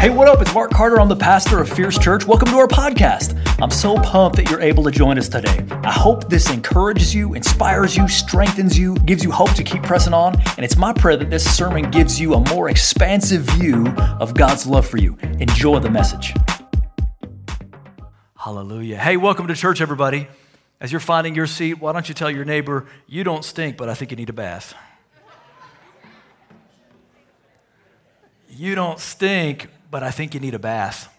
Hey, what up? It's Mark Carter. I'm the pastor of Fierce Church. Welcome to our podcast. I'm so pumped that you're able to join us today. I hope this encourages you, inspires you, strengthens you, gives you hope to keep pressing on. And it's my prayer that this sermon gives you a more expansive view of God's love for you. Enjoy the message. Hallelujah. Hey, welcome to church, everybody. As you're finding your seat, why don't you tell your neighbor, you don't stink, but I think you need a bath. You don't stink, but I think you need a bath.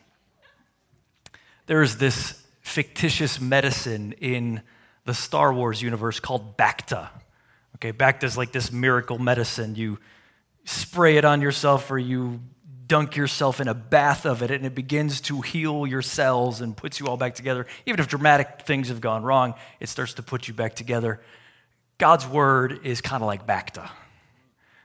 There's this fictitious medicine in the Star Wars universe called Bacta. Okay, Bacta is like this miracle medicine. You spray it on yourself or you dunk yourself in a bath of it and it begins to heal your cells and puts you all back together. Even if dramatic things have gone wrong, it starts to put you back together. God's word is kind of like Bacta.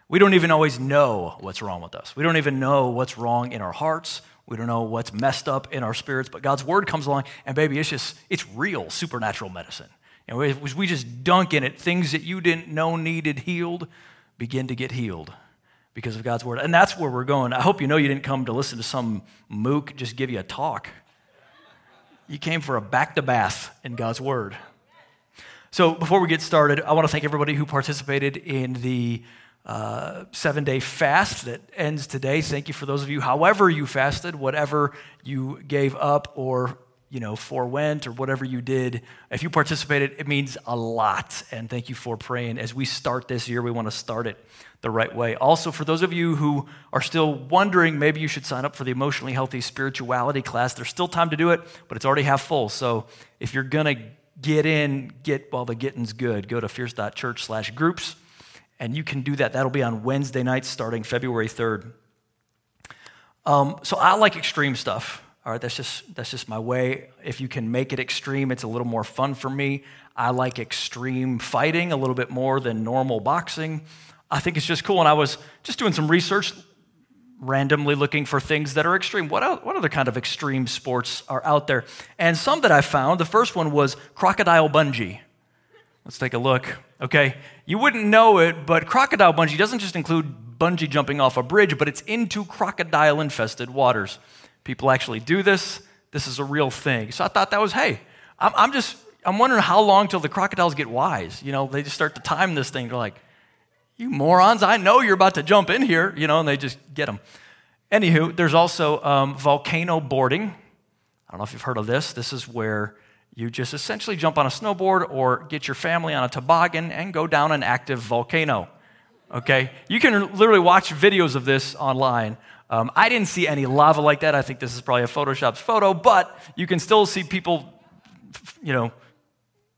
We don't even always know what's wrong with us. We don't even know what's wrong in our hearts. We don't know what's messed up in our spirits, but God's word comes along, and baby, it's just, it's real supernatural medicine. And we, just dunk in it, things that you didn't know needed healed begin to get healed because of God's word. And that's where we're going. I hope you know you didn't come to listen to some mook just give you a talk. You came for a Bacta bath in God's word. So before we get started, I want to thank everybody who participated in the uh, seven day fast that ends today. Thank you for those of you, however you fasted, whatever you gave up or you know forewent or whatever you did. If you participated, it means a lot. And thank you for praying. As we start this year, we want to start it the right way. Also, for those of you who are still wondering, maybe you should sign up for the emotionally healthy spirituality class. There's still time to do it, but it's already half full. So if you're gonna get in, get while the getting's good, go to fierce.church/groups and you can do that. That'll be on Wednesday nights starting February 3rd. Um, so I like extreme stuff. All right, that's just that's just my way. If you can make it extreme, it's a little more fun for me. I like extreme fighting a little bit more than normal boxing. I think it's just cool. And I was just doing some research, randomly looking for things that are extreme. What, what other kind of extreme sports are out there? And some that I found, the first one was crocodile bungee. Let's take a look. Okay, you wouldn't know it, but crocodile bungee doesn't just include bungee jumping off a bridge, but it's into crocodile infested waters. People actually do this. This is a real thing. So I thought that was, hey, I'm, I'm just, I'm wondering how long till the crocodiles get wise. You know, they just start to time this thing. They're like, you morons, I know you're about to jump in here, you know, and they just get them. Anywho, there's also um, volcano boarding. I don't know if you've heard of this. This is where you just essentially jump on a snowboard or get your family on a toboggan and go down an active volcano. Okay? You can literally watch videos of this online. Um, I didn't see any lava like that. I think this is probably a Photoshopped photo, but you can still see people, you know,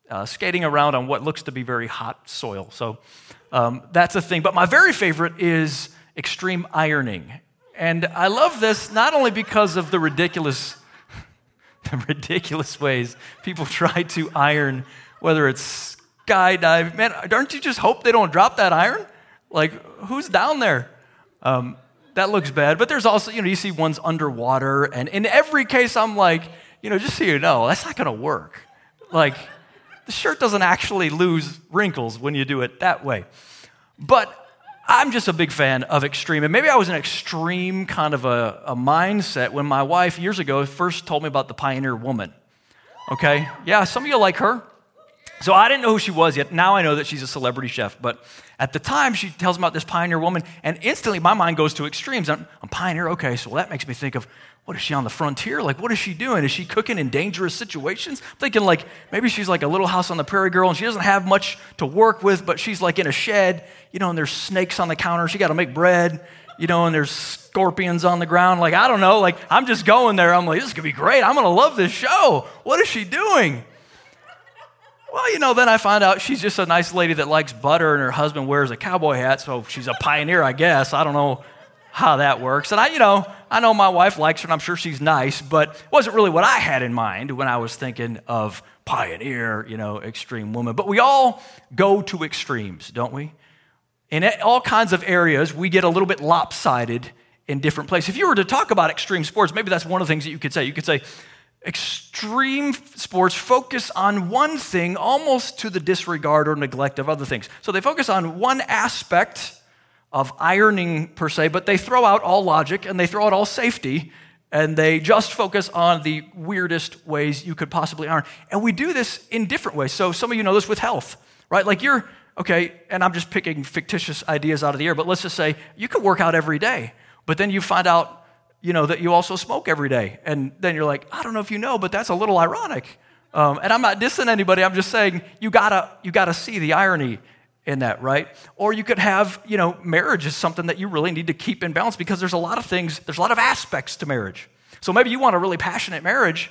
uh, skating around on what looks to be very hot soil. So um, that's a thing. But my very favorite is extreme ironing. And I love this not only because of the ridiculous ridiculous ways people try to iron, whether it's skydiving. Man, aren't you just hope they don't drop that iron? Like, who's down there? Um, that looks bad. But there's also, you know, you see ones underwater. And in every case, I'm like, you know, just so you know, that's not going to work. Like, the shirt doesn't actually lose wrinkles when you do it that way. But I'm just a big fan of extreme. And maybe I was an extreme kind of a, a, mindset when my wife years ago first told me about the Pioneer Woman. Okay? Yeah, some of you like her. So I didn't know who she was yet. Now I know that she's a celebrity chef. But at the time, she tells me about this Pioneer Woman, and instantly my mind goes to extremes. Pioneer, okay, so that makes me think of what is she on the frontier? Like, what is she doing? Is she cooking in dangerous situations? I'm thinking, like, maybe she's like a little house on the prairie girl and she doesn't have much to work with, but she's like in a shed, you know, and there's snakes on the counter. She got to make bread, you know, and there's scorpions on the ground. Like, I don't know. Like, I'm just going there. I'm like, this is to be great. I'm going to love this show. What is she doing? Well, you know, then I find out she's just a nice lady that likes butter and her husband wears a cowboy hat, so she's a pioneer, I guess. I don't know how that works. And I, you know, I know my wife likes her and I'm sure she's nice, but it wasn't really what I had in mind when I was thinking of pioneer, you know, extreme woman. But we all go to extremes, don't we? In all kinds of areas, we get a little bit lopsided in different places. If you were to talk about extreme sports, maybe that's one of the things that you could say. You could say, extreme sports focus on one thing almost to the disregard or neglect of other things. So they focus on one aspect of ironing per se, but they throw out all logic and they throw out all safety and they just focus on the weirdest ways you could possibly iron. And we do this in different ways. So some of you know this with health, right? Like you're, okay, and I'm just picking fictitious ideas out of the air, but let's just say you could work out every day, but then you find out, you know, that you also smoke every day. And then you're like, I don't know if you know, but that's a little ironic. Um, and I'm not dissing anybody, I'm just saying you gotta, you gotta see the irony in that, right? Or you could have, you know, marriage is something that you really need to keep in balance because there's a lot of things, there's a lot of aspects to marriage. So maybe you want a really passionate marriage,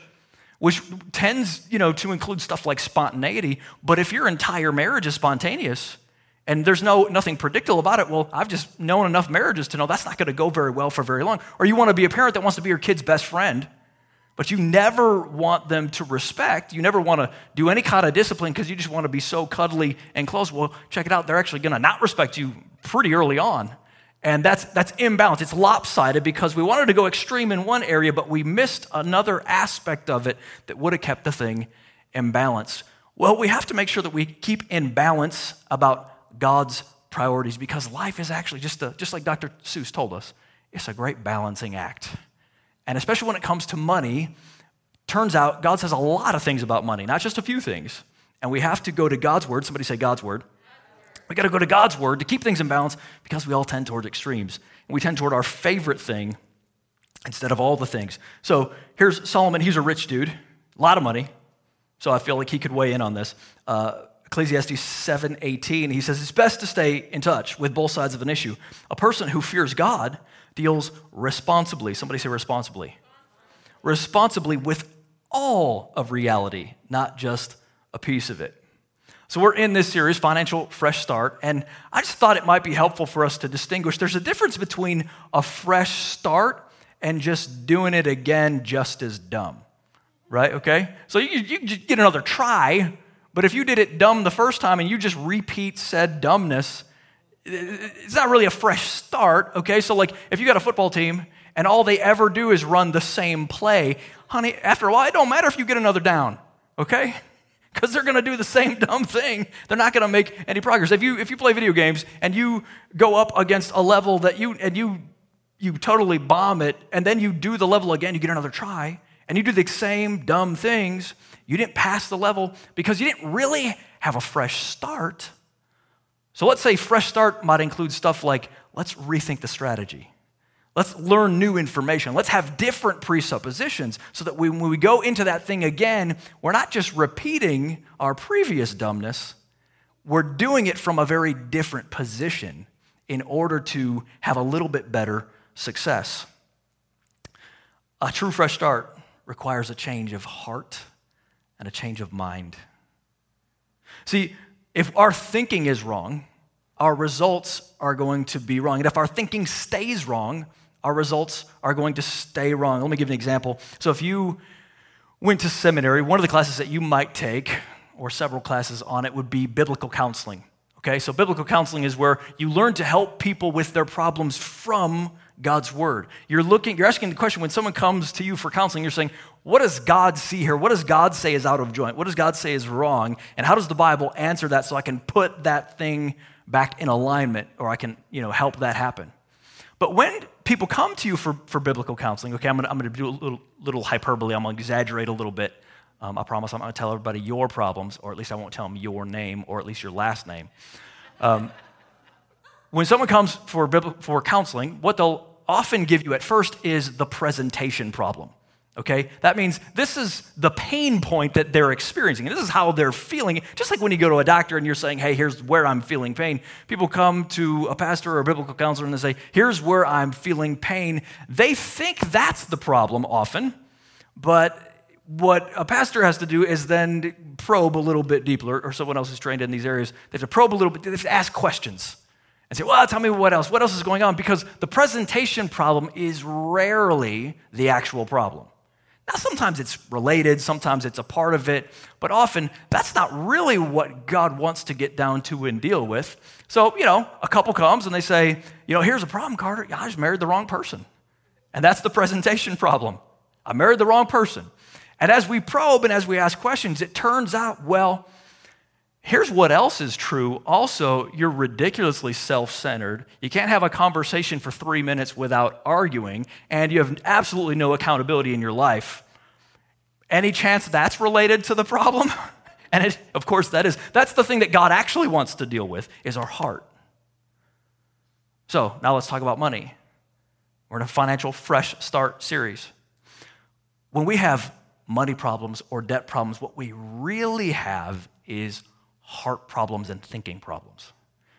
which tends, you know, to include stuff like spontaneity, but if your entire marriage is spontaneous and there's no nothing predictable about it, well, I've just known enough marriages to know that's not going to go very well for very long. Or you want to be a parent that wants to be your kid's best friend but you never want them to respect. You never want to do any kind of discipline because you just want to be so cuddly and close. Well, check it out. They're actually going to not respect you pretty early on. And that's, that's imbalance. It's lopsided because we wanted to go extreme in one area, but we missed another aspect of it that would have kept the thing in balance. Well, we have to make sure that we keep in balance about God's priorities because life is actually just, a, just like Dr. Seuss told us, it's a great balancing act. And especially when it comes to money, turns out God says a lot of things about money, not just a few things. And we have to go to God's word. Somebody say God's word. We got to go to God's word to keep things in balance because we all tend toward extremes. And we tend toward our favorite thing instead of all the things. So here's Solomon. He's a rich dude, a lot of money. So I feel like he could weigh in on this. Uh, Ecclesiastes 7:18, he says it's best to stay in touch with both sides of an issue. A person who fears God deals responsibly. Somebody say responsibly. Responsibly with all of reality, not just a piece of it. So, we're in this series, Financial Fresh Start, and I just thought it might be helpful for us to distinguish there's a difference between a fresh start and just doing it again just as dumb, right? Okay? So, you, you get another try, but if you did it dumb the first time and you just repeat said dumbness, it's not really a fresh start, okay? So, like, if you got a football team and all they ever do is run the same play, honey, after a while, it don't matter if you get another down, okay? Because they're gonna do the same dumb thing. They're not gonna make any progress. If you if you play video games and you go up against a level that you and you you totally bomb it, and then you do the level again, you get another try, and you do the same dumb things, you didn't pass the level because you didn't really have a fresh start. So let's say fresh start might include stuff like let's rethink the strategy. Let's learn new information. Let's have different presuppositions so that when we go into that thing again, we're not just repeating our previous dumbness, we're doing it from a very different position in order to have a little bit better success. A true fresh start requires a change of heart and a change of mind. See, if our thinking is wrong, our results are going to be wrong. And if our thinking stays wrong, our results are going to stay wrong. Let me give an example. So, if you went to seminary, one of the classes that you might take, or several classes on it, would be biblical counseling. Okay, so biblical counseling is where you learn to help people with their problems from God's word. You're looking, you're asking the question when someone comes to you for counseling, you're saying, what does God see here? What does God say is out of joint? What does God say is wrong? And how does the Bible answer that so I can put that thing back in alignment or I can, you know, help that happen? But when people come to you for, for biblical counseling, okay, I'm gonna, I'm gonna do a little, little hyperbole, I'm gonna exaggerate a little bit. Um, I promise I'm gonna tell everybody your problems, or at least I won't tell them your name, or at least your last name. Um, when someone comes for, for counseling, what they'll often give you at first is the presentation problem. Okay? That means this is the pain point that they're experiencing. And this is how they're feeling. Just like when you go to a doctor and you're saying, hey, here's where I'm feeling pain. People come to a pastor or a biblical counselor and they say, here's where I'm feeling pain. They think that's the problem often, but what a pastor has to do is then probe a little bit deeper, or someone else who's trained in these areas. They have to probe a little bit, they have to ask questions and say, well, tell me what else. What else is going on? Because the presentation problem is rarely the actual problem. Now, sometimes it's related, sometimes it's a part of it, but often that's not really what God wants to get down to and deal with. So, you know, a couple comes and they say, you know, here's a problem, Carter. I just married the wrong person. And that's the presentation problem. I married the wrong person. And as we probe and as we ask questions, it turns out, well, Here's what else is true. Also, you're ridiculously self centered. You can't have a conversation for three minutes without arguing, and you have absolutely no accountability in your life. Any chance that's related to the problem? And it, of course, that is that's the thing that God actually wants to deal with is our heart. So now let's talk about money. We're in a financial fresh start series. When we have money problems or debt problems, what we really have is heart problems and thinking problems.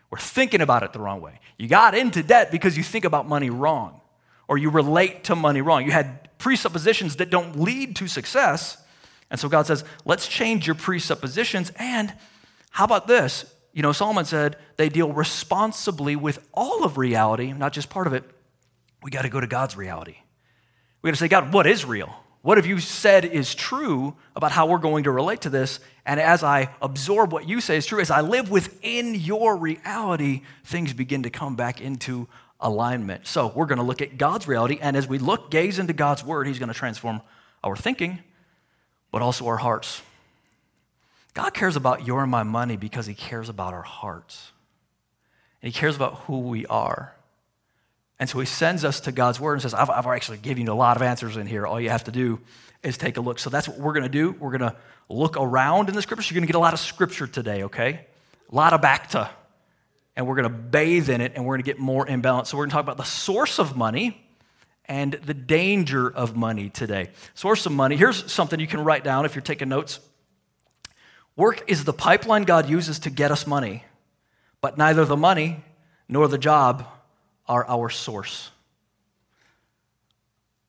We're thinking about it the wrong way. You got into debt because you think about money wrong, or you relate to money wrong. You had presuppositions that don't lead to success. And so God says, let's change your presuppositions. And how about this? You know, Solomon said they deal responsibly with all of reality, not just part of it. We got to go to God's reality. We got to say, God, what is real? What have you said is true about how we're going to relate to this? And as I absorb what you say is true, as I live within your reality, things begin to come back into alignment. So we're going to look at God's reality. And as we look, gaze into God's word, He's going to transform our thinking, but also our hearts. God cares about your and my money because He cares about our hearts. And He cares about who we are. And so he sends us to God's word and says, I've, I've actually given you a lot of answers in here. All you have to do is take a look. So that's what we're going to do. We're going to look around in the scriptures. You're going to get a lot of scripture today, okay? A lot of bacta. And we're going to bathe in it and we're going to get more imbalance. So we're going to talk about the source of money and the danger of money today. Source of money. Here's something you can write down if you're taking notes. Work is the pipeline God uses to get us money, but neither the money nor the job are our source.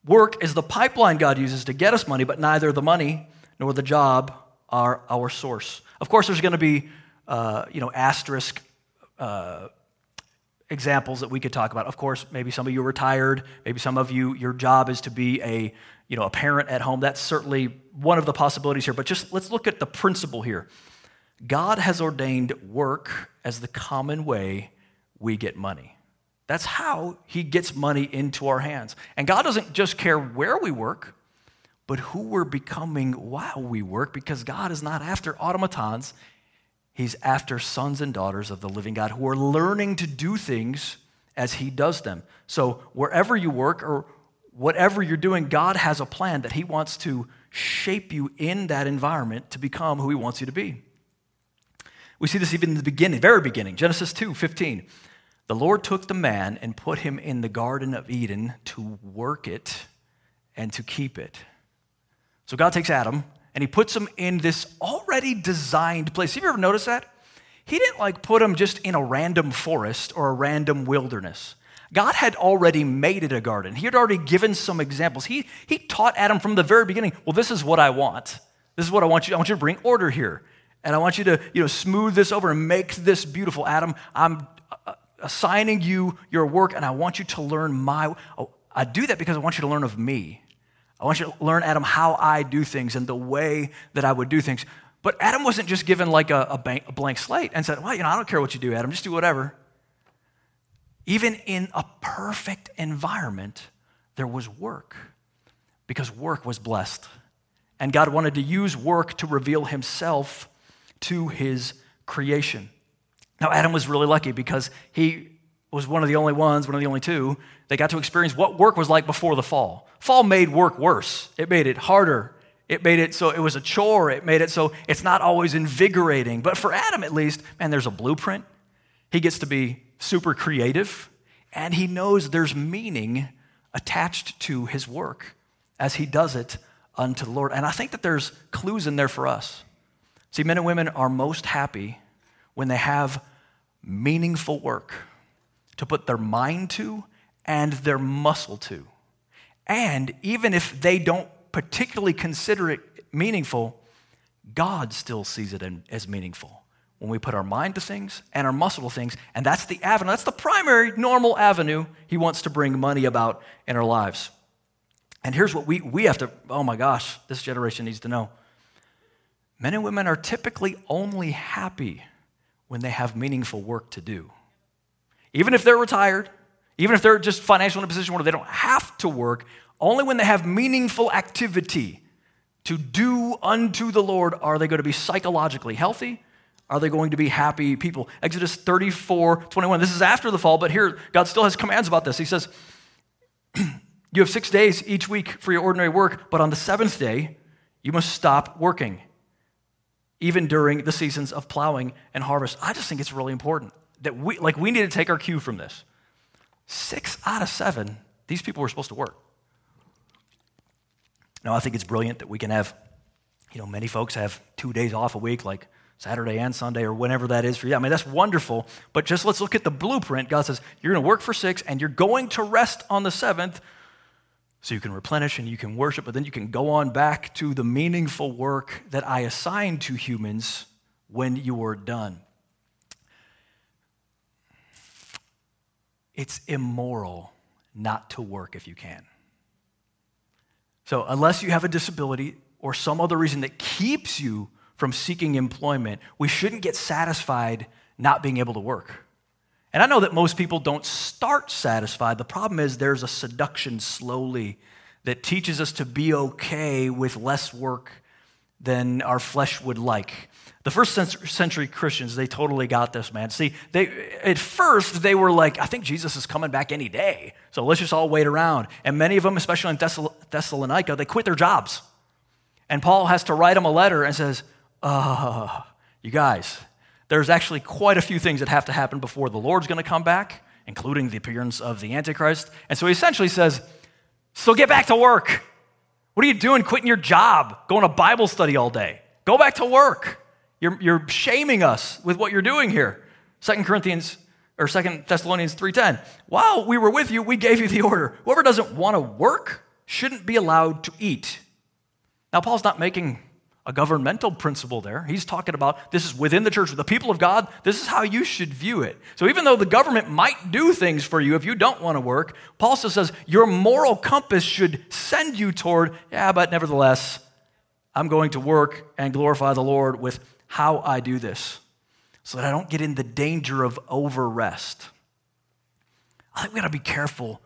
Work is the pipeline God uses to get us money, but neither the money nor the job are our source. Of course, there's going to be, uh, you know, asterisk uh, examples that we could talk about. Of course, maybe some of you are retired. Maybe some of you, your job is to be a, you know, a parent at home. That's certainly one of the possibilities here. But just let's look at the principle here. God has ordained work as the common way we get money. That's how he gets money into our hands. And God doesn't just care where we work, but who we're becoming while we work, because God is not after automatons. He's after sons and daughters of the living God who are learning to do things as he does them. So, wherever you work or whatever you're doing, God has a plan that he wants to shape you in that environment to become who he wants you to be. We see this even in the beginning, very beginning, Genesis 2 15. The Lord took the man and put him in the Garden of Eden to work it and to keep it. So God takes Adam and he puts him in this already designed place. Have you ever noticed that? He didn't like put him just in a random forest or a random wilderness. God had already made it a garden. He had already given some examples. He, he taught Adam from the very beginning, well, this is what I want. This is what I want you. I want you to bring order here. And I want you to, you know, smooth this over and make this beautiful. Adam, I'm uh, assigning you your work, and I want you to learn my. Oh, I do that because I want you to learn of me. I want you to learn, Adam, how I do things and the way that I would do things. But Adam wasn't just given like a, a, bank, a blank slate and said, Well, you know, I don't care what you do, Adam, just do whatever. Even in a perfect environment, there was work because work was blessed. And God wanted to use work to reveal himself to his creation. Now, Adam was really lucky because he was one of the only ones, one of the only two, that got to experience what work was like before the fall. Fall made work worse, it made it harder. It made it so it was a chore. It made it so it's not always invigorating. But for Adam, at least, man, there's a blueprint. He gets to be super creative, and he knows there's meaning attached to his work as he does it unto the Lord. And I think that there's clues in there for us. See, men and women are most happy when they have meaningful work to put their mind to and their muscle to. And even if they don't particularly consider it meaningful, God still sees it as meaningful when we put our mind to things and our muscle to things. And that's the avenue, that's the primary normal avenue He wants to bring money about in our lives. And here's what we, we have to, oh my gosh, this generation needs to know. Men and women are typically only happy when they have meaningful work to do. Even if they're retired, even if they're just financially in a position where they don't have to work, only when they have meaningful activity to do unto the Lord are they going to be psychologically healthy, are they going to be happy people? Exodus 34 21. This is after the fall, but here God still has commands about this. He says, You have six days each week for your ordinary work, but on the seventh day, you must stop working, even during the seasons of plowing and harvest. I just think it's really important that we, like, we need to take our cue from this. Six out of seven, these people were supposed to work. Now, I think it's brilliant that we can have, you know, many folks have two days off a week, like Saturday and Sunday or whenever that is for you. I mean, that's wonderful, but just let's look at the blueprint. God says, you're going to work for six and you're going to rest on the seventh so you can replenish and you can worship, but then you can go on back to the meaningful work that I assigned to humans when you are done. It's immoral not to work if you can. So, unless you have a disability or some other reason that keeps you from seeking employment, we shouldn't get satisfied not being able to work. And I know that most people don't start satisfied. The problem is there's a seduction slowly that teaches us to be okay with less work than our flesh would like. The first century Christians, they totally got this, man. See, they, at first, they were like, I think Jesus is coming back any day. So let's just all wait around. And many of them, especially in Thessalonica, they quit their jobs. And Paul has to write them a letter and says, uh, you guys, there's actually quite a few things that have to happen before the Lord's going to come back, including the appearance of the Antichrist. And so he essentially says, So get back to work. What are you doing quitting your job, going to Bible study all day? Go back to work. You're, you're shaming us with what you're doing here. Second Corinthians or Second Thessalonians 3:10. While we were with you, we gave you the order. Whoever doesn't want to work shouldn't be allowed to eat. Now, Paul's not making a governmental principle there. He's talking about this is within the church, the people of God. This is how you should view it. So even though the government might do things for you if you don't want to work, Paul still says your moral compass should send you toward, yeah, but nevertheless, I'm going to work and glorify the Lord with how I do this so that I don't get in the danger of over rest. I think we got to be careful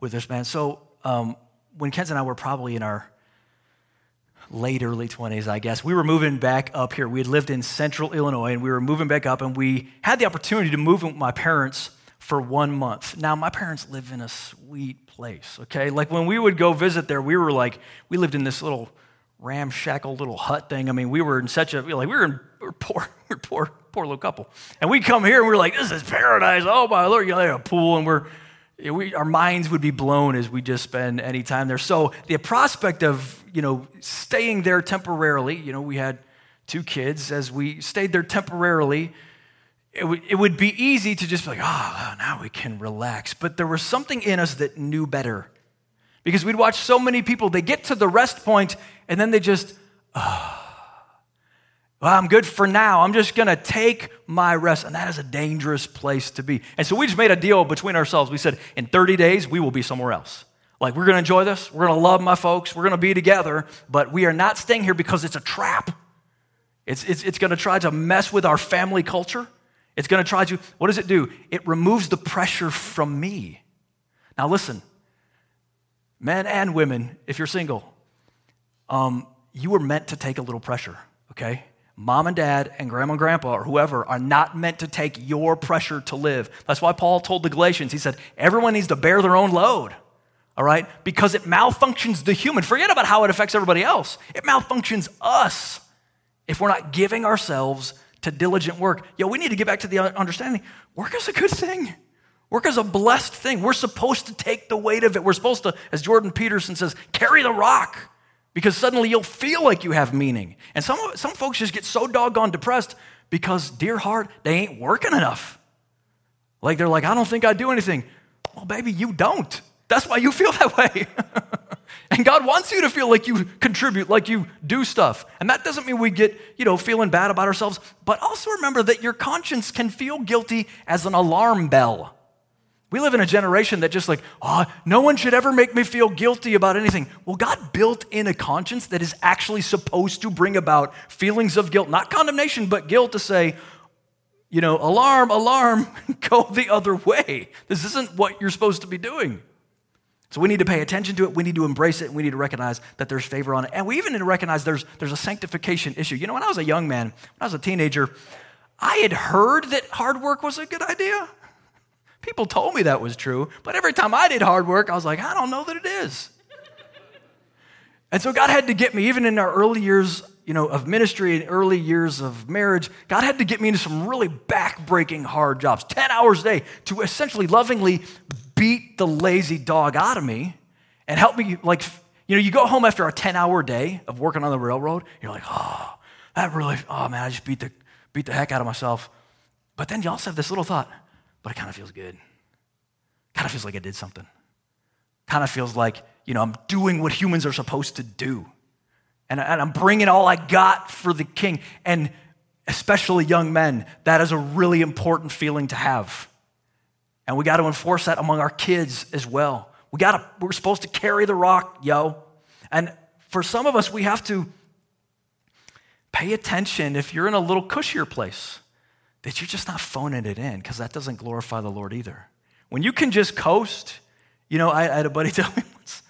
with this, man. So um, when Kent and I were probably in our late early 20s, I guess. We were moving back up here. We had lived in central Illinois and we were moving back up, and we had the opportunity to move with my parents for one month. Now, my parents live in a sweet place, okay? Like when we would go visit there, we were like, we lived in this little ramshackle little hut thing. I mean, we were in such a, like, we were, in, we were poor, we were poor, poor little couple. And we come here and we are like, this is paradise. Oh my Lord, you have a pool and we're, we, our minds would be blown as we just spend any time there. So the prospect of, you know, staying there temporarily, you know, we had two kids. As we stayed there temporarily, it, w- it would be easy to just be like, oh, now we can relax. But there was something in us that knew better. Because we'd watch so many people, they get to the rest point and then they just, oh, well, I'm good for now. I'm just going to take my rest. And that is a dangerous place to be. And so we just made a deal between ourselves. We said, in 30 days, we will be somewhere else. Like, we're going to enjoy this. We're going to love my folks. We're going to be together. But we are not staying here because it's a trap. It's, it's, it's going to try to mess with our family culture. It's going to try to, what does it do? It removes the pressure from me. Now, listen, men and women, if you're single, um, you were meant to take a little pressure, okay? Mom and dad and grandma and grandpa or whoever are not meant to take your pressure to live. That's why Paul told the Galatians, he said, everyone needs to bear their own load, all right? Because it malfunctions the human. Forget about how it affects everybody else. It malfunctions us if we're not giving ourselves to diligent work. Yo, we need to get back to the understanding work is a good thing. Work is a blessed thing. We're supposed to take the weight of it. We're supposed to, as Jordan Peterson says, carry the rock because suddenly you'll feel like you have meaning. And some, some folks just get so doggone depressed because, dear heart, they ain't working enough. Like they're like, I don't think I do anything. Well, baby, you don't. That's why you feel that way. and God wants you to feel like you contribute, like you do stuff. And that doesn't mean we get, you know, feeling bad about ourselves, but also remember that your conscience can feel guilty as an alarm bell. We live in a generation that just like, oh, no one should ever make me feel guilty about anything. Well, God built in a conscience that is actually supposed to bring about feelings of guilt, not condemnation, but guilt to say, you know, alarm, alarm, go the other way. This isn't what you're supposed to be doing. So we need to pay attention to it. We need to embrace it. And we need to recognize that there's favor on it. And we even need to recognize there's, there's a sanctification issue. You know, when I was a young man, when I was a teenager, I had heard that hard work was a good idea. People told me that was true, but every time I did hard work, I was like, I don't know that it is. and so God had to get me, even in our early years you know, of ministry and early years of marriage, God had to get me into some really back-breaking hard jobs, 10 hours a day, to essentially lovingly beat the lazy dog out of me and help me, like, you know, you go home after a 10-hour day of working on the railroad, you're like, oh, that really, oh man, I just beat the, beat the heck out of myself. But then you also have this little thought, but it kind of feels good. Kind of feels like I did something. Kind of feels like, you know, I'm doing what humans are supposed to do and, I'm bringing all I got for the king. And especially young men, that is a really important feeling to have. And we got to enforce that among our kids as well. We got to, we're supposed to carry the rock, yo. And for some of us, we have to pay attention if you're in a little cushier place that you're just not phoning it in because that doesn't glorify the Lord either. When you can just coast, you know, I, I had a buddy tell me once,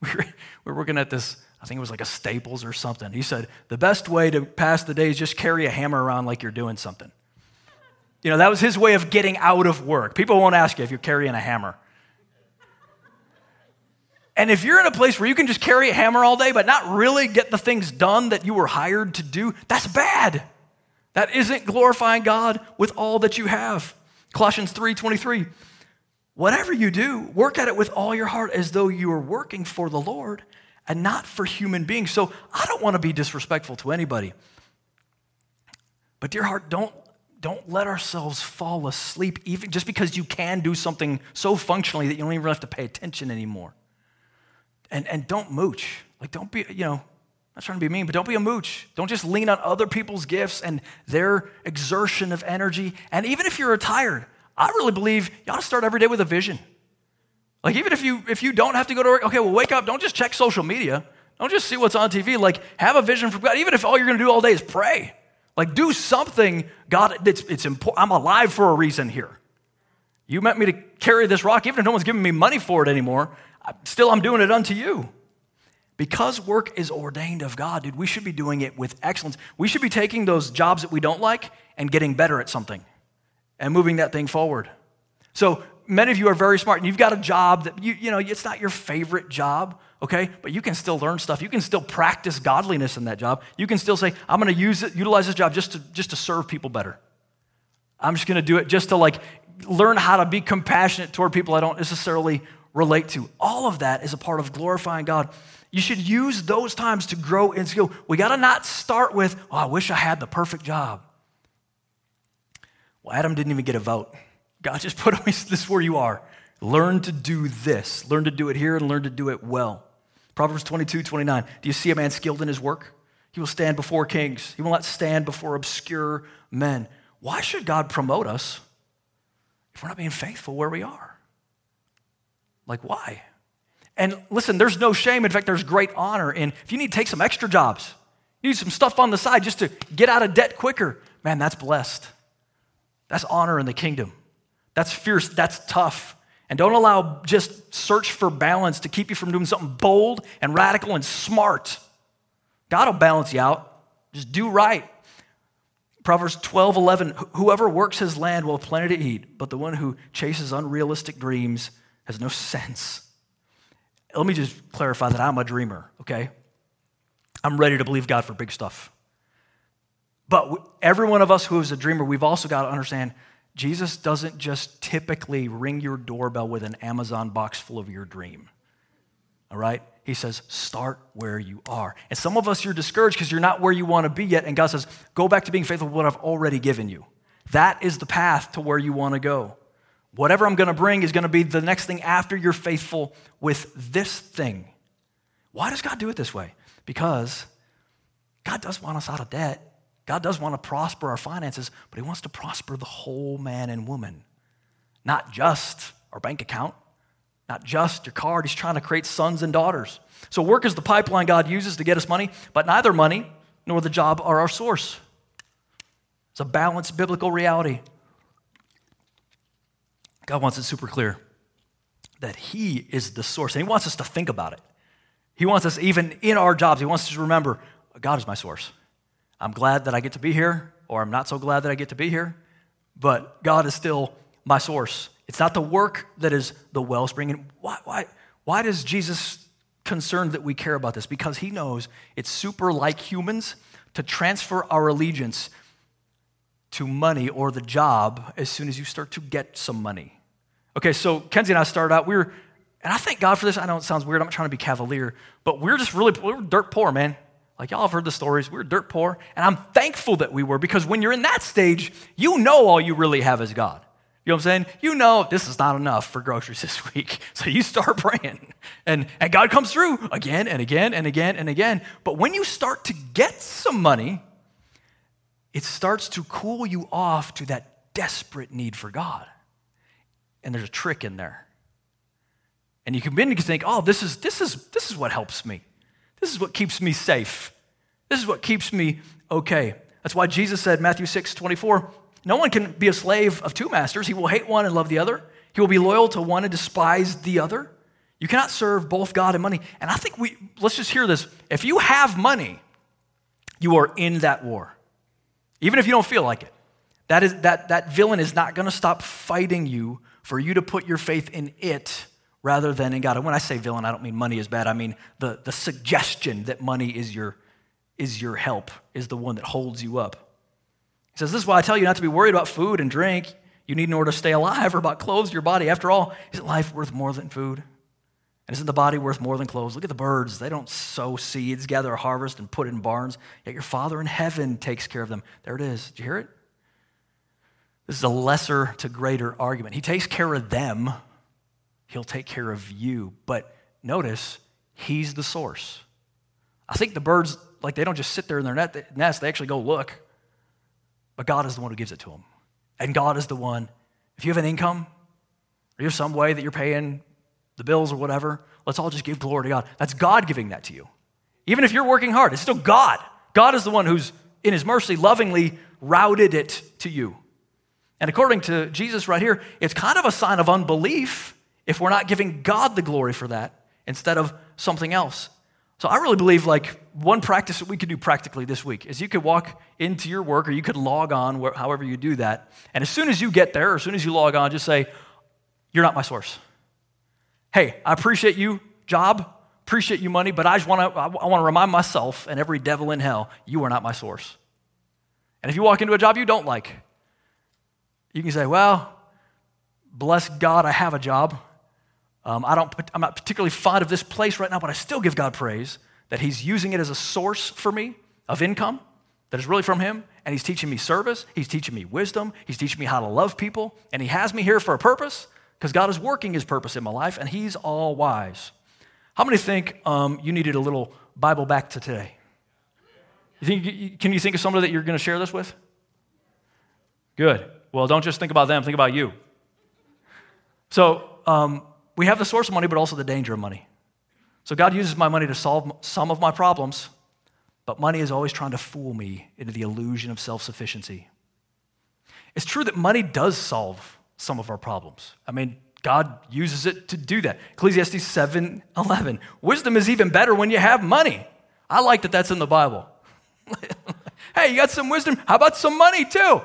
we were, we were working at this I think it was like a Staples or something. He said, The best way to pass the day is just carry a hammer around like you're doing something. You know, that was his way of getting out of work. People won't ask you if you're carrying a hammer. And if you're in a place where you can just carry a hammer all day, but not really get the things done that you were hired to do, that's bad. That isn't glorifying God with all that you have. Colossians 3:23. Whatever you do, work at it with all your heart as though you are working for the Lord and not for human beings. So I don't want to be disrespectful to anybody. But dear heart, don't don't let ourselves fall asleep even just because you can do something so functionally that you don't even have to pay attention anymore. And and don't mooch. Like don't be, you know, I'm not trying to be mean, but don't be a mooch. Don't just lean on other people's gifts and their exertion of energy. And even if you're retired, I really believe you ought to start every day with a vision. Like even if you if you don't have to go to work, okay, well wake up, don't just check social media. Don't just see what's on TV. Like have a vision from God. Even if all you're gonna do all day is pray. Like do something, God, it's, it's important. I'm alive for a reason here. You meant me to carry this rock, even if no one's giving me money for it anymore. Still, I'm doing it unto you. Because work is ordained of God, dude, we should be doing it with excellence. We should be taking those jobs that we don't like and getting better at something and moving that thing forward. So many of you are very smart and you've got a job that you, you know it's not your favorite job okay? But you can still learn stuff. You can still practice godliness in that job. You can still say i'm going to use it utilize this job just to just to serve people better. I'm just going to do it just to like learn how to be compassionate toward people i don't necessarily relate to. All of that is a part of glorifying god you should use those times to grow in skill we got to not start with oh i wish i had the perfect job well adam didn't even get a vote God just put on this is where you are. Learn to do this. Learn to do it here and learn to do it well. Proverbs 22, 29. Do you see a man skilled in his work? He will stand before kings. He will not stand before obscure men. Why should God promote us if we're not being faithful where we are? Like, why? And listen, there's no shame. In fact, there's great honor in if you need to take some extra jobs, you need some stuff on the side just to get out of debt quicker. Man, that's blessed. That's honor in the kingdom. That's fierce, that's tough. And don't allow just search for balance to keep you from doing something bold and radical and smart. God will balance you out. Just do right. Proverbs 12, 11, whoever works his land will have plenty to eat, but the one who chases unrealistic dreams has no sense. Let me just clarify that I'm a dreamer, okay? I'm ready to believe God for big stuff. But every one of us who is a dreamer, we've also got to understand Jesus doesn't just typically ring your doorbell with an Amazon box full of your dream. All right? He says, start where you are. And some of us, you're discouraged because you're not where you want to be yet. And God says, go back to being faithful with what I've already given you. That is the path to where you want to go. Whatever I'm going to bring is going to be the next thing after you're faithful with this thing. Why does God do it this way? Because God does want us out of debt. God does want to prosper our finances, but He wants to prosper the whole man and woman, not just our bank account, not just your card. He's trying to create sons and daughters. So, work is the pipeline God uses to get us money, but neither money nor the job are our source. It's a balanced biblical reality. God wants it super clear that He is the source, and He wants us to think about it. He wants us, even in our jobs, He wants us to remember God is my source. I'm glad that I get to be here, or I'm not so glad that I get to be here, but God is still my source. It's not the work that is the wellspring. And why, why, why does Jesus concerned that we care about this? Because he knows it's super like humans to transfer our allegiance to money or the job as soon as you start to get some money. Okay, so Kenzie and I started out, we were, and I thank God for this. I know it sounds weird, I'm not trying to be cavalier, but we're just really, we are dirt poor, man. Like y'all have heard the stories. We were dirt poor, and I'm thankful that we were because when you're in that stage, you know all you really have is God. You know what I'm saying? You know this is not enough for groceries this week. So you start praying. And, and God comes through again and again and again and again. But when you start to get some money, it starts to cool you off to that desperate need for God. And there's a trick in there. And you can begin to think, oh, this is, this, is, this is what helps me. This is what keeps me safe. This is what keeps me okay. That's why Jesus said, Matthew 6 24, no one can be a slave of two masters. He will hate one and love the other. He will be loyal to one and despise the other. You cannot serve both God and money. And I think we, let's just hear this. If you have money, you are in that war, even if you don't feel like it. That, is, that, that villain is not going to stop fighting you for you to put your faith in it rather than in God. And when I say villain, I don't mean money is bad. I mean the, the suggestion that money is your, is your help, is the one that holds you up. He says, This is why I tell you not to be worried about food and drink you need in order to stay alive or about clothes, your body. After all, isn't life worth more than food? And isn't the body worth more than clothes? Look at the birds. They don't sow seeds, gather a harvest, and put it in barns, yet your Father in heaven takes care of them. There it is. Did you hear it? This is a lesser to greater argument. He takes care of them, He'll take care of you. But notice, He's the source. I think the birds, like, they don't just sit there in their nest, they actually go look. But God is the one who gives it to them. And God is the one, if you have an income, or you have some way that you're paying the bills or whatever, let's all just give glory to God. That's God giving that to you. Even if you're working hard, it's still God. God is the one who's, in His mercy, lovingly routed it to you. And according to Jesus right here, it's kind of a sign of unbelief if we're not giving God the glory for that instead of something else. So I really believe like one practice that we could do practically this week is you could walk into your work or you could log on however you do that. And as soon as you get there, or as soon as you log on, just say, You're not my source. Hey, I appreciate you, job, appreciate you, money, but I just want to I want to remind myself and every devil in hell, you are not my source. And if you walk into a job you don't like, you can say, Well, bless God, I have a job. Um, I don't, I'm not particularly fond of this place right now, but I still give God praise that He's using it as a source for me of income that is really from Him. And He's teaching me service, He's teaching me wisdom, He's teaching me how to love people, and He has me here for a purpose because God is working His purpose in my life, and He's all wise. How many think um, you needed a little Bible Bacta today? You think, can you think of somebody that you're going to share this with? Good. Well, don't just think about them, think about you. So, um, we have the source of money, but also the danger of money. So God uses my money to solve some of my problems, but money is always trying to fool me into the illusion of self sufficiency. It's true that money does solve some of our problems. I mean, God uses it to do that. Ecclesiastes 7 11. Wisdom is even better when you have money. I like that that's in the Bible. hey, you got some wisdom? How about some money too?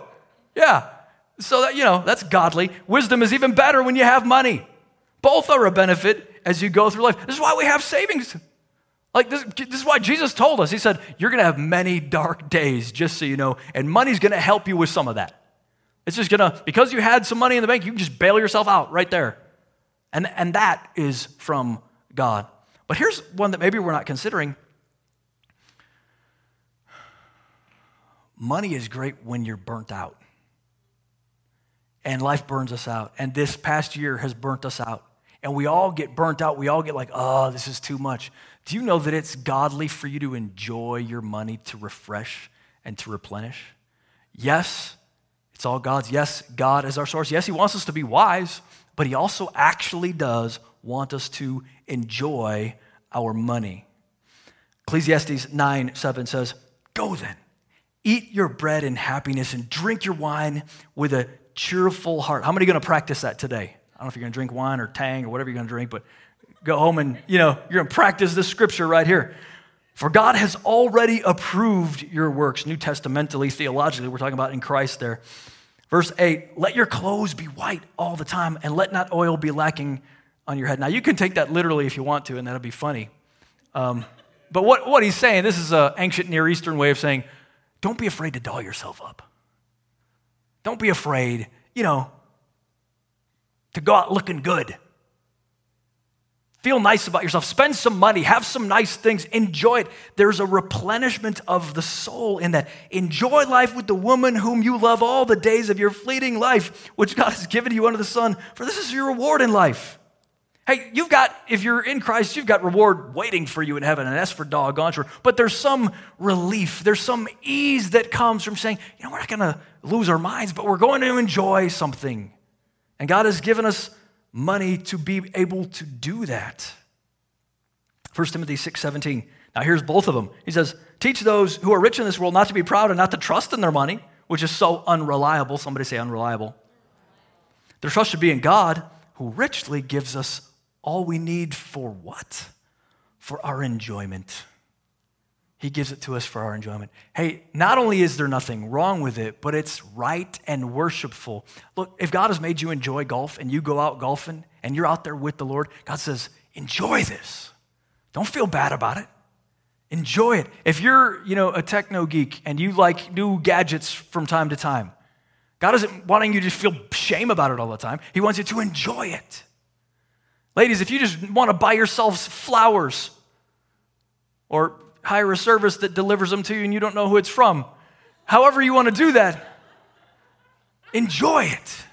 Yeah. So that, you know, that's godly. Wisdom is even better when you have money. Both are a benefit as you go through life. This is why we have savings. Like this, this is why Jesus told us. He said, You're going to have many dark days, just so you know, and money's going to help you with some of that. It's just to, because you had some money in the bank, you can just bail yourself out right there. And, and that is from God. But here's one that maybe we're not considering. Money is great when you're burnt out. And life burns us out. And this past year has burnt us out and we all get burnt out. We all get like, oh, this is too much. Do you know that it's godly for you to enjoy your money to refresh and to replenish? Yes, it's all God's. Yes, God is our source. Yes, He wants us to be wise, but He also actually does want us to enjoy our money. Ecclesiastes 9 7 says, Go then, eat your bread in happiness and drink your wine with a cheerful heart. How many are going to practice that today? I don't know if you're going to drink wine or Tang or whatever you're going to drink, but go home and, you know, you're going to practice this scripture right here. For God has already approved your works, New Testamentally, theologically, we're talking about in Christ there. Verse 8, let your clothes be white all the time, and let not oil be lacking on your head. Now, you can take that literally if you want to, and that'll be funny. Um, but what, what he's saying, this is an ancient Near Eastern way of saying, don't be afraid to doll yourself up. Don't be afraid, you know, to go out looking good. Feel nice about yourself. Spend some money. Have some nice things. Enjoy it. There's a replenishment of the soul in that. Enjoy life with the woman whom you love all the days of your fleeting life, which God has given you under the sun, for this is your reward in life. Hey, you've got, if you're in Christ, you've got reward waiting for you in heaven, and that's for doggone sure. But there's some relief, there's some ease that comes from saying, you know, we're not going to lose our minds, but we're going to enjoy something. And God has given us money to be able to do that. 1 Timothy 6 17. Now, here's both of them. He says, Teach those who are rich in this world not to be proud and not to trust in their money, which is so unreliable. Somebody say unreliable. Their trust should be in God, who richly gives us all we need for what? For our enjoyment. He gives it to us for our enjoyment. Hey, not only is there nothing wrong with it, but it's right and worshipful. Look, if God has made you enjoy golf and you go out golfing and you're out there with the Lord, God says, enjoy this. Don't feel bad about it. Enjoy it. If you're, you know, a techno geek and you like new gadgets from time to time, God isn't wanting you to feel shame about it all the time. He wants you to enjoy it. Ladies, if you just want to buy yourselves flowers or hire a service that delivers them to you and you don't know who it's from. However, you want to do that, enjoy it.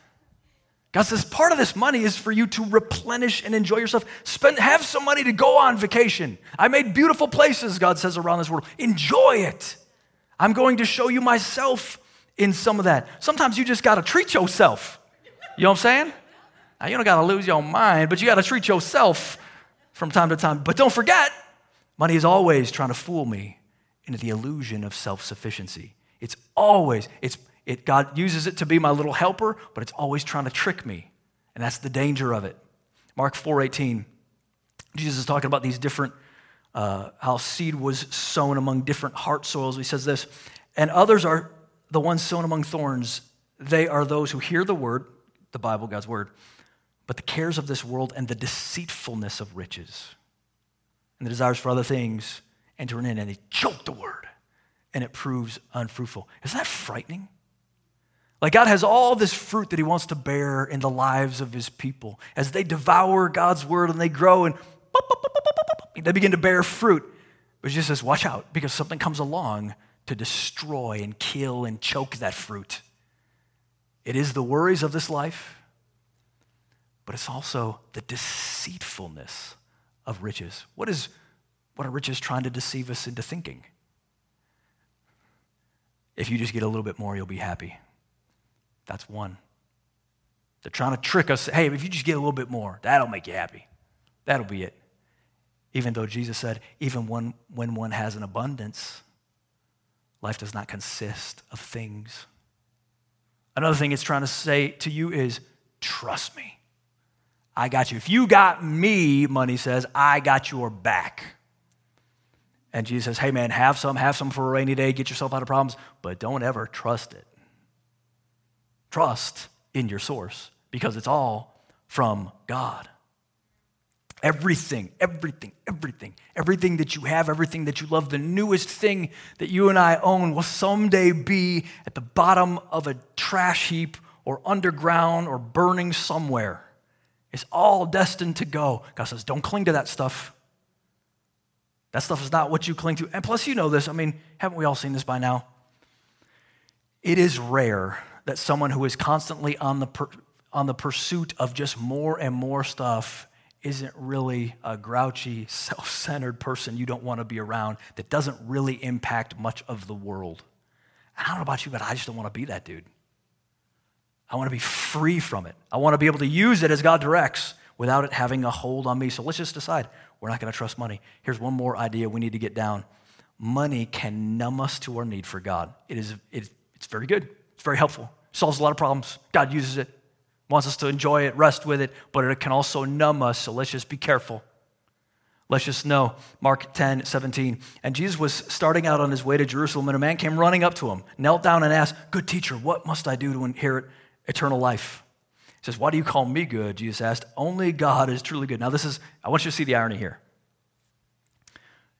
God says part of this money is for you to replenish and enjoy yourself. Spend, have some money to go on vacation. I made beautiful places, God says, around this world. Enjoy it. I'm going to show you myself in some of that. Sometimes you just got to treat yourself. You know what I'm saying? Now, you don't got to lose your mind, but you got to treat yourself from time to time. But don't forget, Money is always trying to fool me into the illusion of self sufficiency. It's always, it's, it, God uses it to be my little helper, but it's always trying to trick me. And that's the danger of it. Mark 4.18, Jesus is talking about these different, uh, how seed was sown among different heart soils. He says this, and others are the ones sown among thorns. They are those who hear the word, the Bible, God's word, but the cares of this world and the deceitfulness of riches and the desires for other things enter in and they choke the word and it proves unfruitful. Isn't that frightening? Like God has all this fruit that He wants to bear in the lives of His people. As they devour God's word and they grow and they begin to bear fruit. But Jesus says, watch out because something comes along to destroy and kill and choke that fruit. It is the worries of this life, but it's also the deceitfulness of riches. What is what are riches trying to deceive us into thinking? If you just get a little bit more, you'll be happy. That's one. They're trying to trick us. Hey, if you just get a little bit more, that'll make you happy. That'll be it. Even though Jesus said, even when, when one has an abundance, life does not consist of things. Another thing it's trying to say to you is, trust me. I got you. If you got me, money says, I got your back. And Jesus says, hey man, have some, have some for a rainy day, get yourself out of problems, but don't ever trust it. Trust in your source because it's all from God. Everything, everything, everything, everything that you have, everything that you love, the newest thing that you and I own will someday be at the bottom of a trash heap or underground or burning somewhere. It's all destined to go. God says, don't cling to that stuff. That stuff is not what you cling to. And plus, you know this. I mean, haven't we all seen this by now? It is rare that someone who is constantly on the, per, on the pursuit of just more and more stuff isn't really a grouchy, self centered person you don't want to be around that doesn't really impact much of the world. I don't know about you, but I just don't want to be that dude. I want to be free from it. I want to be able to use it as God directs without it having a hold on me. So let's just decide we're not going to trust money. Here's one more idea we need to get down money can numb us to our need for God. It is, it, it's very good, it's very helpful, solves a lot of problems. God uses it, wants us to enjoy it, rest with it, but it can also numb us. So let's just be careful. Let's just know. Mark 10, 17. And Jesus was starting out on his way to Jerusalem, and a man came running up to him, knelt down, and asked, Good teacher, what must I do to inherit eternal life? He says, Why do you call me good? Jesus asked. Only God is truly good. Now, this is, I want you to see the irony here.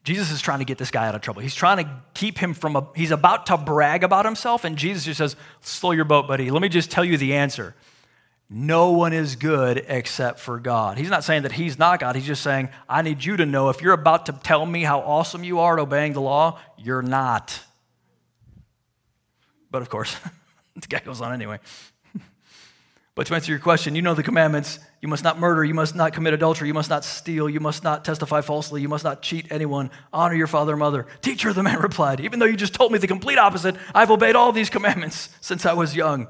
Jesus is trying to get this guy out of trouble. He's trying to keep him from, a, he's about to brag about himself, and Jesus just says, Slow your boat, buddy. Let me just tell you the answer. No one is good except for God. He's not saying that he's not God. He's just saying, I need you to know if you're about to tell me how awesome you are at obeying the law, you're not. But of course, the guy goes on anyway. But to answer your question, you know the commandments. You must not murder. You must not commit adultery. You must not steal. You must not testify falsely. You must not cheat anyone. Honor your father and mother. Teacher, the man replied, even though you just told me the complete opposite, I've obeyed all these commandments since I was young.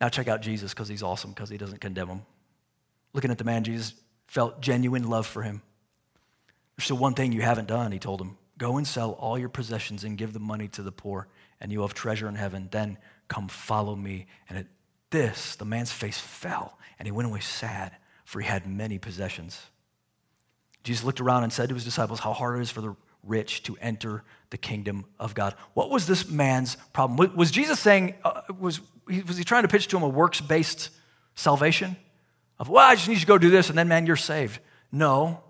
Now check out Jesus because he's awesome because he doesn't condemn him. Looking at the man, Jesus felt genuine love for him. There's still one thing you haven't done, he told him. Go and sell all your possessions and give the money to the poor, and you will have treasure in heaven. Then come follow me. And it this, the man's face fell, and he went away sad, for he had many possessions. Jesus looked around and said to his disciples, How hard it is for the rich to enter the kingdom of God. What was this man's problem? Was Jesus saying, uh, was, was he trying to pitch to him a works based salvation? Of, well, I just need you to go do this, and then, man, you're saved. No.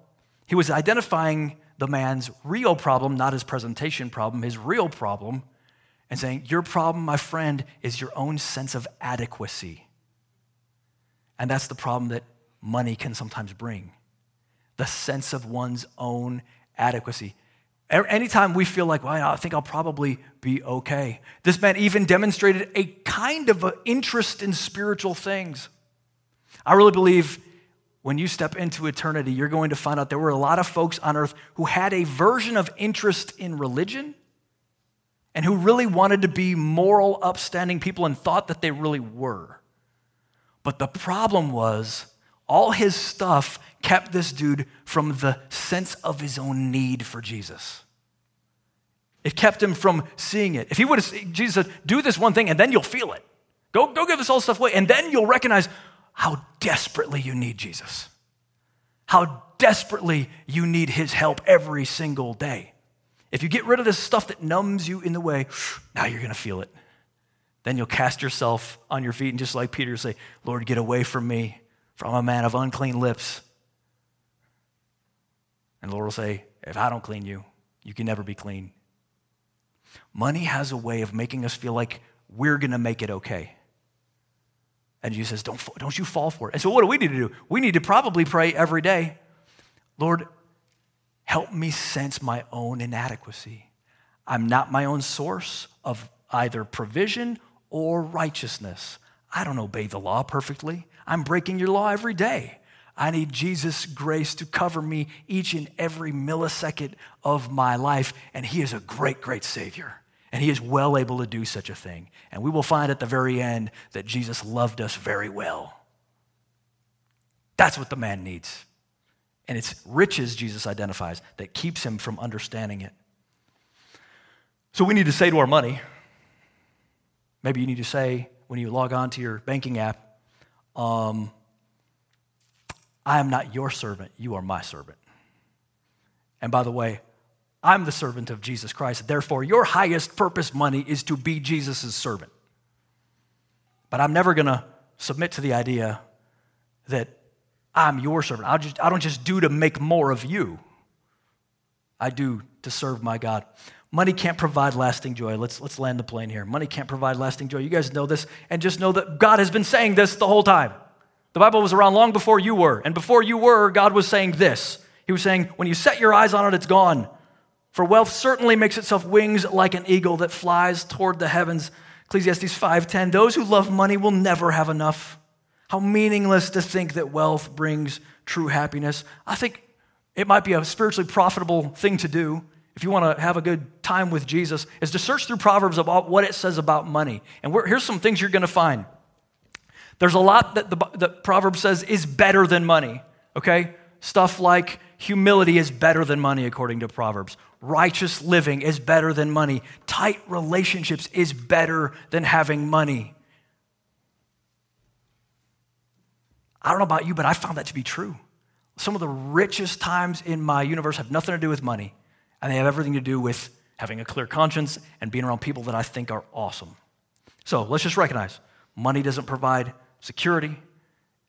He was identifying the man's real problem, not his presentation problem. His real problem and saying, Your problem, my friend, is your own sense of adequacy. And that's the problem that money can sometimes bring the sense of one's own adequacy. Anytime we feel like, well, I think I'll probably be okay. This man even demonstrated a kind of an interest in spiritual things. I really believe when you step into eternity, you're going to find out there were a lot of folks on earth who had a version of interest in religion and who really wanted to be moral, upstanding people and thought that they really were. But the problem was, all his stuff kept this dude from the sense of his own need for Jesus. It kept him from seeing it. If he would have, Jesus said, do this one thing and then you'll feel it. Go, go give this all stuff away, and then you'll recognize how desperately you need Jesus. How desperately you need his help every single day. If you get rid of this stuff that numbs you in the way, now you're going to feel it. Then you'll cast yourself on your feet and just like Peter say, Lord, get away from me, for I'm a man of unclean lips. And the Lord will say, If I don't clean you, you can never be clean. Money has a way of making us feel like we're going to make it okay. And Jesus says, don't, don't you fall for it. And so, what do we need to do? We need to probably pray every day Lord, Help me sense my own inadequacy. I'm not my own source of either provision or righteousness. I don't obey the law perfectly. I'm breaking your law every day. I need Jesus' grace to cover me each and every millisecond of my life. And He is a great, great Savior. And He is well able to do such a thing. And we will find at the very end that Jesus loved us very well. That's what the man needs. And it's riches, Jesus identifies, that keeps him from understanding it. So we need to say to our money, maybe you need to say when you log on to your banking app, um, I am not your servant, you are my servant. And by the way, I'm the servant of Jesus Christ. Therefore, your highest purpose money is to be Jesus' servant. But I'm never going to submit to the idea that I'm your servant. I, just, I don't just do to make more of you, I do to serve my God. Money can't provide lasting joy. Let's, let's land the plane here. Money can't provide lasting joy. You guys know this, and just know that God has been saying this the whole time. The Bible was around long before you were, and before you were, God was saying this. He was saying, when you set your eyes on it, it's gone. For wealth certainly makes itself wings like an eagle that flies toward the heavens. Ecclesiastes 5:10. Those who love money will never have enough. How meaningless to think that wealth brings true happiness. I think it might be a spiritually profitable thing to do if you want to have a good time with Jesus, is to search through Proverbs about what it says about money. And here's some things you're going to find. There's a lot that the that Proverbs says is better than money, okay? Stuff like humility is better than money, according to Proverbs. Righteous living is better than money. Tight relationships is better than having money. I don't know about you, but I found that to be true. Some of the richest times in my universe have nothing to do with money, and they have everything to do with having a clear conscience and being around people that I think are awesome. So let's just recognize money doesn't provide security,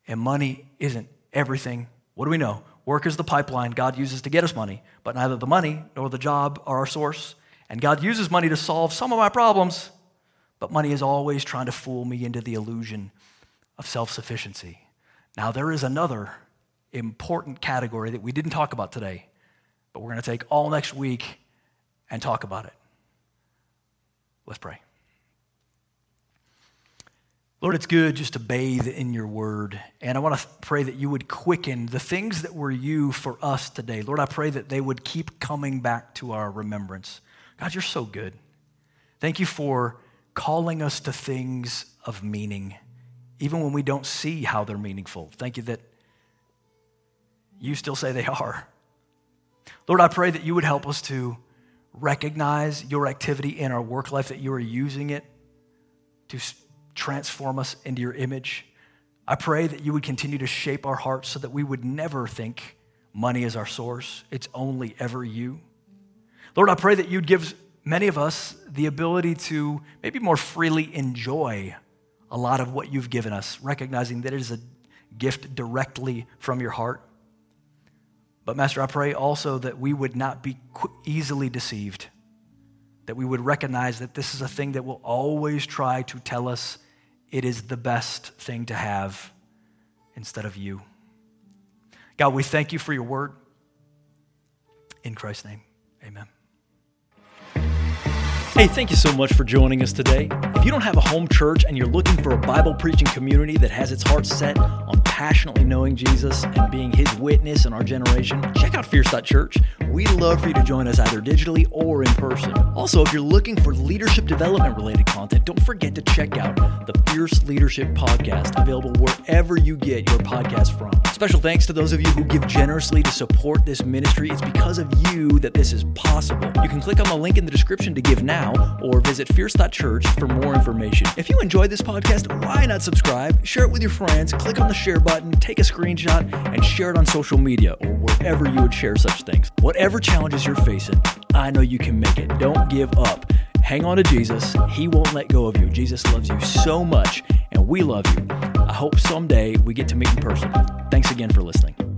and money isn't everything. What do we know? Work is the pipeline God uses to get us money, but neither the money nor the job are our source. And God uses money to solve some of my problems, but money is always trying to fool me into the illusion of self sufficiency. Now, there is another important category that we didn't talk about today, but we're going to take all next week and talk about it. Let's pray. Lord, it's good just to bathe in your word. And I want to pray that you would quicken the things that were you for us today. Lord, I pray that they would keep coming back to our remembrance. God, you're so good. Thank you for calling us to things of meaning, even when we don't see how they're meaningful. Thank you that you still say they are. Lord, I pray that you would help us to recognize your activity in our work life, that you are using it to transform us into your image. I pray that you would continue to shape our hearts so that we would never think money is our source. It's only ever you. Lord, I pray that you'd give many of us the ability to maybe more freely enjoy a lot of what you've given us, recognizing that it is a gift directly from your heart. But, Master, I pray also that we would not be easily deceived, that we would recognize that this is a thing that will always try to tell us it is the best thing to have instead of you. God, we thank you for your word. In Christ's name, amen. Hey, thank you so much for joining us today. If you don't have a home church and you're looking for a Bible preaching community that has its heart set on passionately knowing Jesus and being his witness in our generation, check out Church. We'd love for you to join us either digitally or in person. Also, if you're looking for leadership development related content, don't forget to check out the Fierce Leadership Podcast, available wherever you get your podcast from. Special thanks to those of you who give generously to support this ministry. It's because of you that this is possible. You can click on the link in the description to give now or visit fierce.church for information. If you enjoyed this podcast, why not subscribe, share it with your friends, click on the share button, take a screenshot, and share it on social media or wherever you would share such things. Whatever challenges you're facing, I know you can make it. Don't give up. Hang on to Jesus. He won't let go of you. Jesus loves you so much, and we love you. I hope someday we get to meet in person. Thanks again for listening.